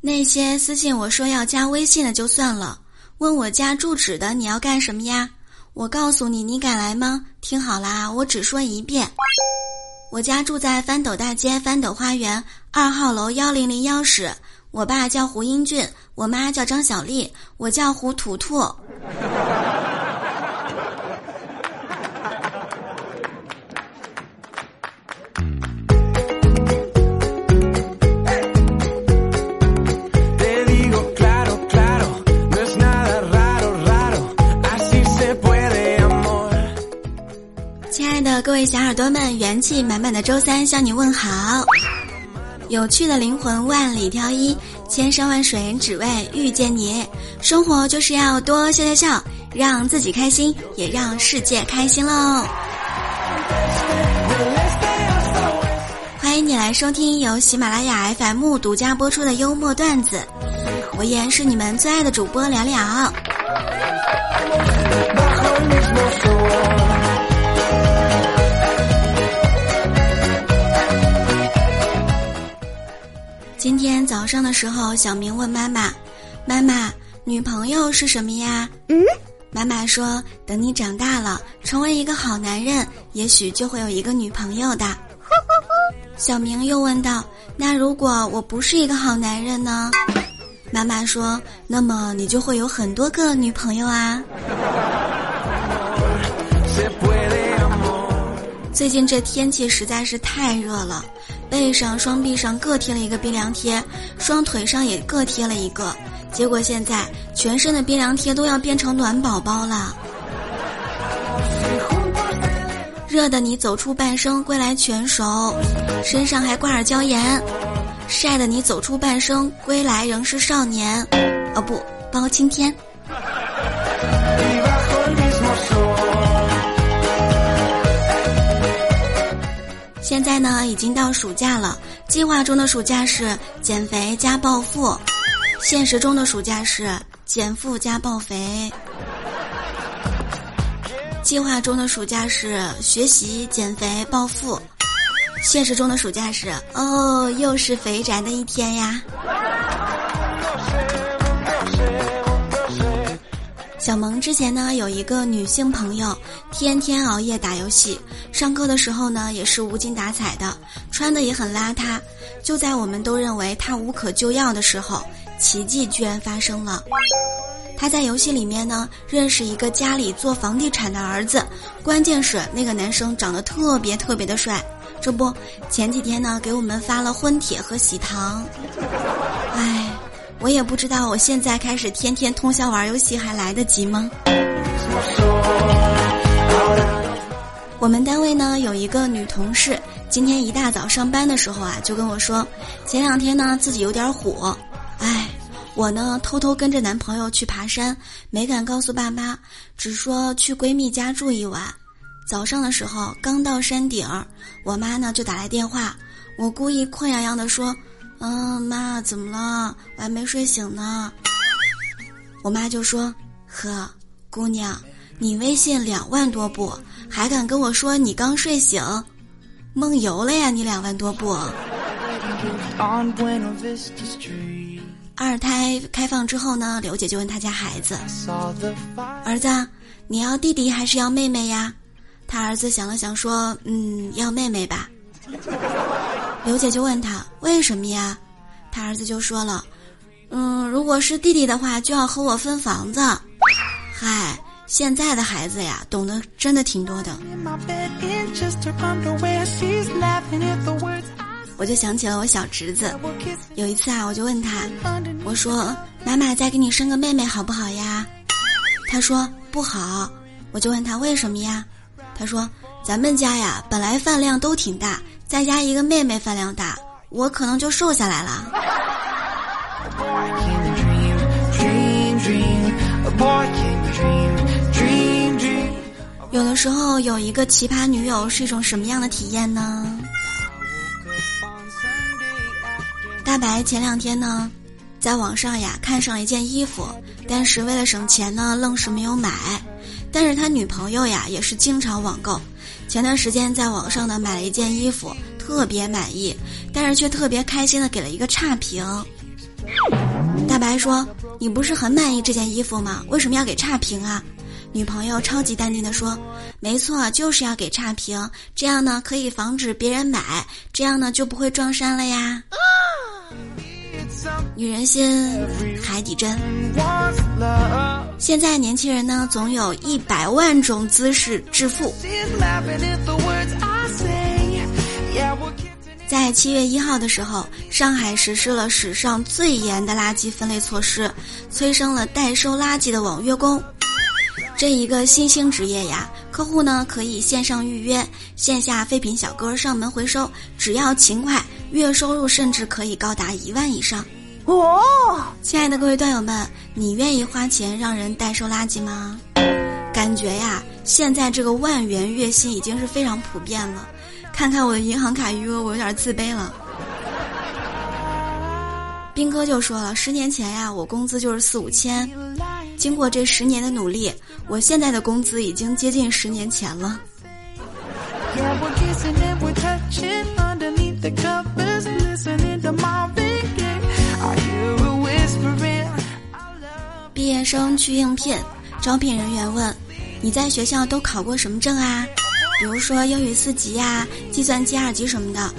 那些私信我说要加微信的就算了，问我家住址的你要干什么呀？我告诉你，你敢来吗？听好啦，我只说一遍。我家住在翻斗大街翻斗花园二号楼幺零零幺室。我爸叫胡英俊，我妈叫张小丽，我叫胡图图。小耳朵们，元气满满的周三向你问好。有趣的灵魂万里挑一，千山万水只为遇见你。生活就是要多笑笑笑，让自己开心，也让世界开心喽。欢迎你来收听由喜马拉雅 FM 独家播出的幽默段子，我依然是你们最爱的主播聊聊。今天早上的时候，小明问妈妈：“妈妈，女朋友是什么呀？”嗯，妈妈说：“等你长大了，成为一个好男人，也许就会有一个女朋友的。”小明又问道：“那如果我不是一个好男人呢？”妈妈说：“那么你就会有很多个女朋友啊。”最近这天气实在是太热了。背上、双臂上各贴了一个冰凉贴，双腿上也各贴了一个。结果现在全身的冰凉贴都要变成暖宝宝了。热的你走出半生，归来全熟，身上还挂着椒盐；晒的你走出半生，归来仍是少年。哦不，包青天。现在呢，已经到暑假了。计划中的暑假是减肥加暴富，现实中的暑假是减负加暴肥。计划中的暑假是学习减肥暴富，现实中的暑假是哦，又是肥宅的一天呀。小萌之前呢有一个女性朋友，天天熬夜打游戏，上课的时候呢也是无精打采的，穿的也很邋遢。就在我们都认为她无可救药的时候，奇迹居然发生了。她在游戏里面呢认识一个家里做房地产的儿子，关键是那个男生长得特别特别的帅。这不，前几天呢给我们发了婚帖和喜糖，唉。我也不知道，我现在开始天天通宵玩游戏还来得及吗？我们单位呢有一个女同事，今天一大早上班的时候啊，就跟我说，前两天呢自己有点火，哎，我呢偷偷跟着男朋友去爬山，没敢告诉爸妈，只说去闺蜜家住一晚。早上的时候刚到山顶，我妈呢就打来电话，我故意困洋洋的说。嗯，妈，怎么了？我还没睡醒呢。我妈就说：“呵，姑娘，你微信两万多步，还敢跟我说你刚睡醒？梦游了呀？你两万多步。”二胎开放之后呢，刘姐就问她家孩子：“儿子，你要弟弟还是要妹妹呀？”他儿子想了想说：“嗯，要妹妹吧。”刘姐就问他为什么呀？他儿子就说了：“嗯，如果是弟弟的话，就要和我分房子。”嗨，现在的孩子呀，懂得真的挺多的。我就想起了我小侄子，有一次啊，我就问他，我说：“妈妈再给你生个妹妹好不好呀？”他说：“不好。”我就问他为什么呀？他说：“咱们家呀，本来饭量都挺大。”再加一个妹妹饭量大，我可能就瘦下来了。有的时候有一个奇葩女友是一种什么样的体验呢？大白前两天呢，在网上呀看上了一件衣服，但是为了省钱呢，愣是没有买。但是他女朋友呀也是经常网购。前段时间在网上呢买了一件衣服，特别满意，但是却特别开心的给了一个差评。大白说：“你不是很满意这件衣服吗？为什么要给差评啊？”女朋友超级淡定的说：“没错，就是要给差评，这样呢可以防止别人买，这样呢就不会撞衫了呀。”女人心，海底针。现在年轻人呢，总有一百万种姿势致富。在七月一号的时候，上海实施了史上最严的垃圾分类措施，催生了代收垃圾的网约工。这一个新兴职业呀，客户呢可以线上预约，线下废品小哥上门回收，只要勤快，月收入甚至可以高达一万以上。哦，亲爱的各位段友们，你愿意花钱让人代收垃圾吗？感觉呀，现在这个万元月薪已经是非常普遍了。看看我的银行卡余额，我有点自卑了。兵哥就说了，十年前呀，我工资就是四五千，经过这十年的努力，我现在的工资已经接近十年前了。生去应聘，招聘人员问：“你在学校都考过什么证啊？比如说英语四级呀、计算机二级什么的。”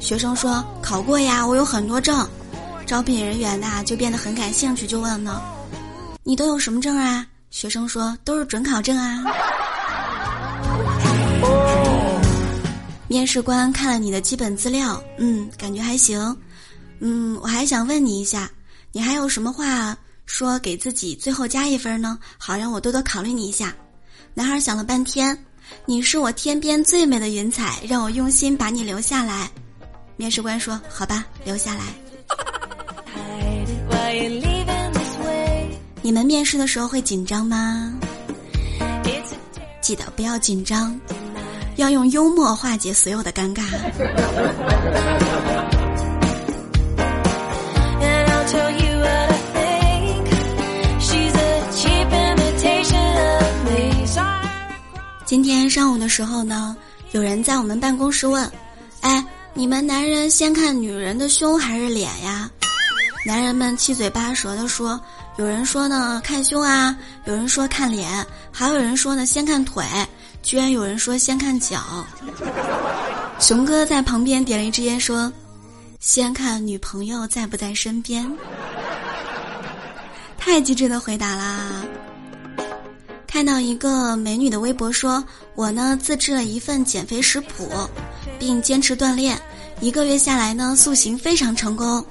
学生说：“考过呀，我有很多证。”招聘人员呐就变得很感兴趣，就问呢：“你都有什么证啊？”学生说：“都是准考证啊。”面试官看了你的基本资料，嗯，感觉还行，嗯，我还想问你一下，你还有什么话？说给自己最后加一分呢，好让我多多考虑你一下。男孩想了半天，你是我天边最美的云彩，让我用心把你留下来。面试官说：“好吧，留下来。”你们面试的时候会紧张吗？记得不要紧张，要用幽默化解所有的尴尬。今天上午的时候呢，有人在我们办公室问：“哎，你们男人先看女人的胸还是脸呀？”男人们七嘴八舌的说：“有人说呢看胸啊，有人说看脸，还有人说呢先看腿，居然有人说先看脚。”熊哥在旁边点了一支烟说：“先看女朋友在不在身边。”太机智的回答啦！看到一个美女的微博说：“我呢自制了一份减肥食谱，并坚持锻炼，一个月下来呢塑形非常成功。”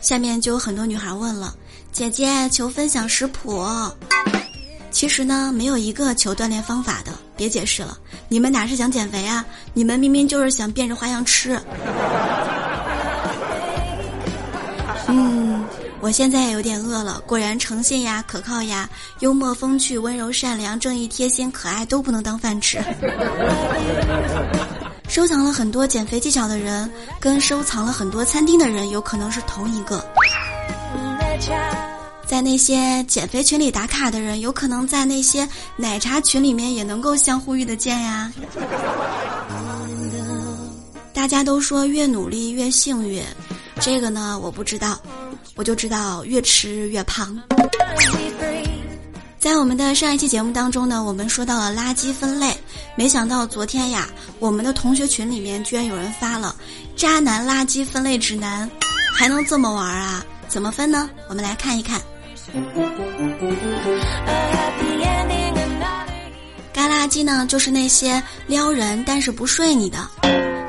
下面就有很多女孩问了：“姐姐，求分享食谱。”其实呢，没有一个求锻炼方法的，别解释了，你们哪是想减肥啊？你们明明就是想变着花样吃。我现在也有点饿了，果然诚信呀、可靠呀、幽默风趣、温柔善良、正义贴心、可爱都不能当饭吃。收藏了很多减肥技巧的人，跟收藏了很多餐厅的人有可能是同一个。在那些减肥群里打卡的人，有可能在那些奶茶群里面也能够相互遇得见呀。大家都说越努力越幸运，这个呢我不知道。我就知道越吃越胖。在我们的上一期节目当中呢，我们说到了垃圾分类，没想到昨天呀，我们的同学群里面居然有人发了《渣男垃圾分类指南》，还能这么玩啊？怎么分呢？我们来看一看。干垃圾呢，就是那些撩人但是不睡你的。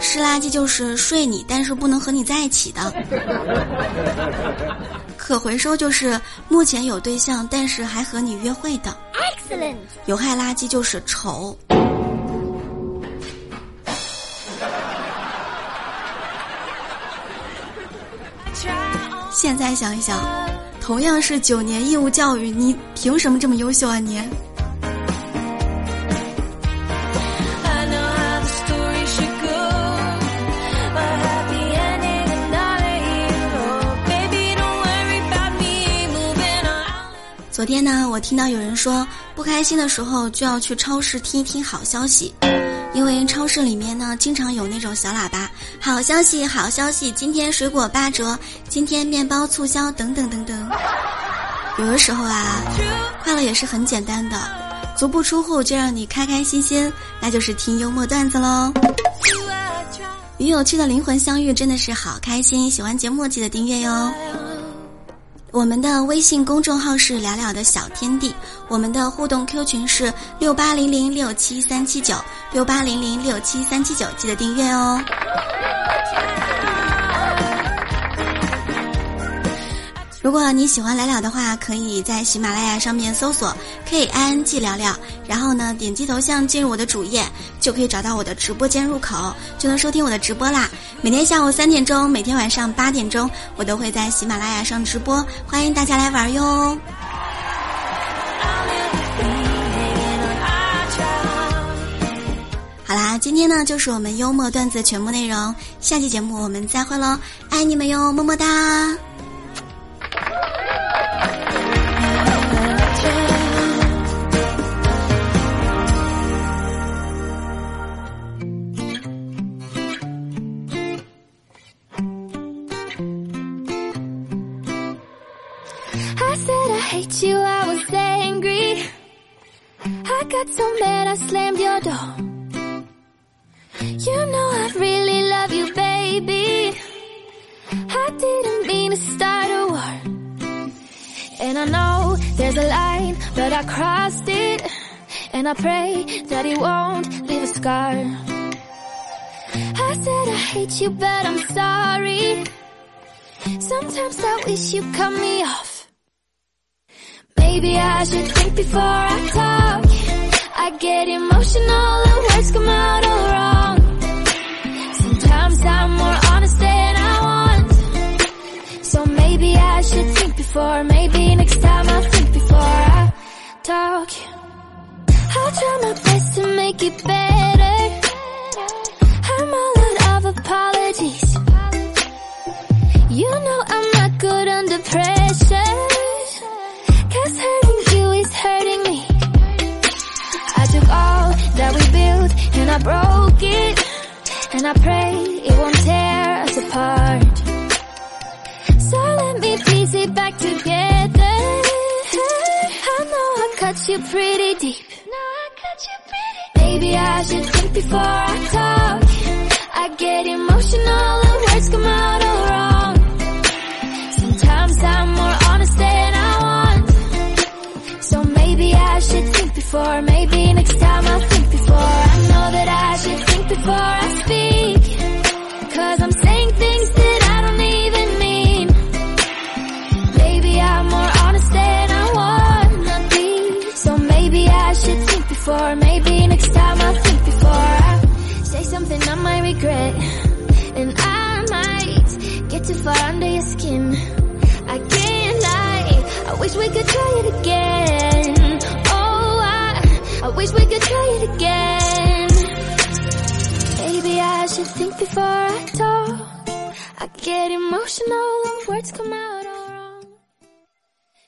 湿垃圾就是睡你，但是不能和你在一起的。可回收就是目前有对象，但是还和你约会的。Excellent。有害垃圾就是丑。现在想一想，同样是九年义务教育，你凭什么这么优秀啊你？昨天呢，我听到有人说不开心的时候就要去超市听一听好消息，因为超市里面呢经常有那种小喇叭，好消息，好消息，今天水果八折，今天面包促销，等等等等。有的时候啊，快乐也是很简单的，足不出户就让你开开心心，那就是听幽默段子喽。与有趣的灵魂相遇，真的是好开心！喜欢节目记得订阅哟。我们的微信公众号是了了的小天地，我们的互动 Q 群是六八零零六七三七九六八零零六七三七九，记得订阅哦。如果你喜欢聊聊的话，可以在喜马拉雅上面搜索 K I N G 聊聊，然后呢点击头像进入我的主页，就可以找到我的直播间入口，就能收听我的直播啦。每天下午三点钟，每天晚上八点钟，我都会在喜马拉雅上直播，欢迎大家来玩哟。好啦，今天呢就是我们幽默段子的全部内容，下期节目我们再会喽，爱你们哟，么么哒。Got so mad I slammed your door. You know I really love you, baby. I didn't mean to start a war. And I know there's a line, but I crossed it. And I pray that it won't leave a scar. I said I hate you, but I'm sorry. Sometimes I wish you cut me off. Maybe I should think before I talk get emotional and words come out all wrong. Sometimes I'm more honest than I want. So maybe I should think before Maybe next time I'll think before I talk. I'll try my best to make it better And I pray it won't tear us apart. So let me piece it back together. I know I cut you pretty deep. Maybe I should think before I talk. I get emotional Next time I'll think before I say something I might regret. And I might get too far under your skin. I can't lie I wish we could try it again. Oh, I, I wish we could try it again. Maybe I should think before I talk. I get emotional and words come out